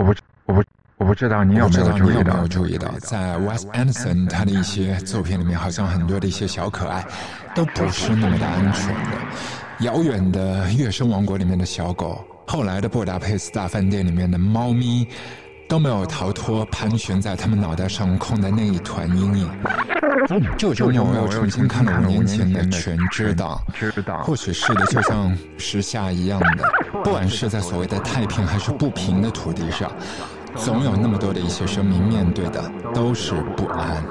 我不我不我不知道你有没有注意到，注意到在 Wes Anderson 他的一些作品里面，好像很多的一些小可爱都不是那么的安全的。遥远的月升王国里面的小狗，后来的布达佩斯大饭店里面的猫咪。都没有逃脱盘旋在他们脑袋上空的那一团阴影。这周末我又重新看了五年前的《全知道》，或许是的，就像时下一样的，不管是在所谓的太平还是不平的土地上，总有那么多的一些生命面对的都是不安。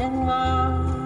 in love.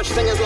Back to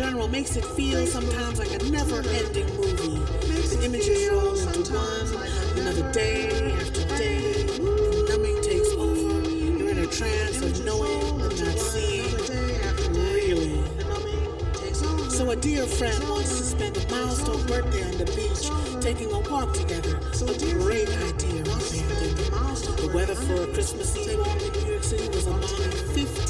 general makes it feel sometimes like a never-ending movie. Makes the images roll into one, another day after day. The numbing takes over. You're in a trance of knowing and not seeing. Really. So a dear friend wants to spend a milestone birthday on the beach, taking a walk together. So a great idea, romantic. The weather for a Christmas Eve in New York City was a 50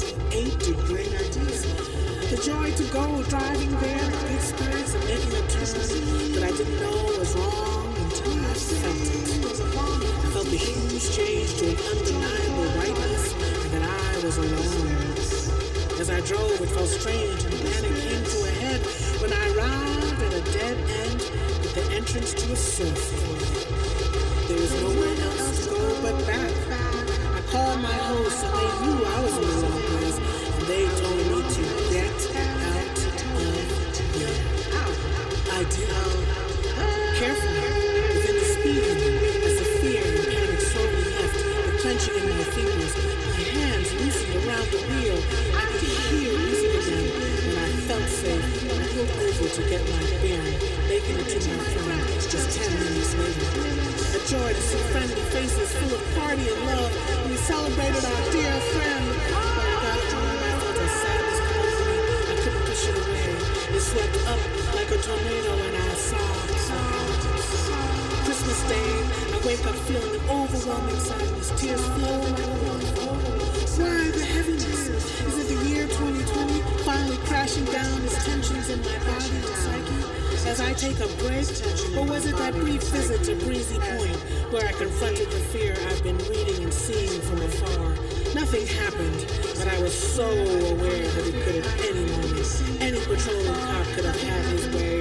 joy to go driving there and experience and making a turn that I didn't know was wrong until I felt it. I felt the huge change to an undeniable rightness and that I was alone. As I drove, it felt strange and panic came to a head when I arrived at a dead end at the entrance to a surf. take a break? Or was it that brief visit to Breezy Point where I confronted the fear I've been reading and seeing from afar? Nothing happened, but I was so aware that it could at any moment. Any patrolling cop could have had his way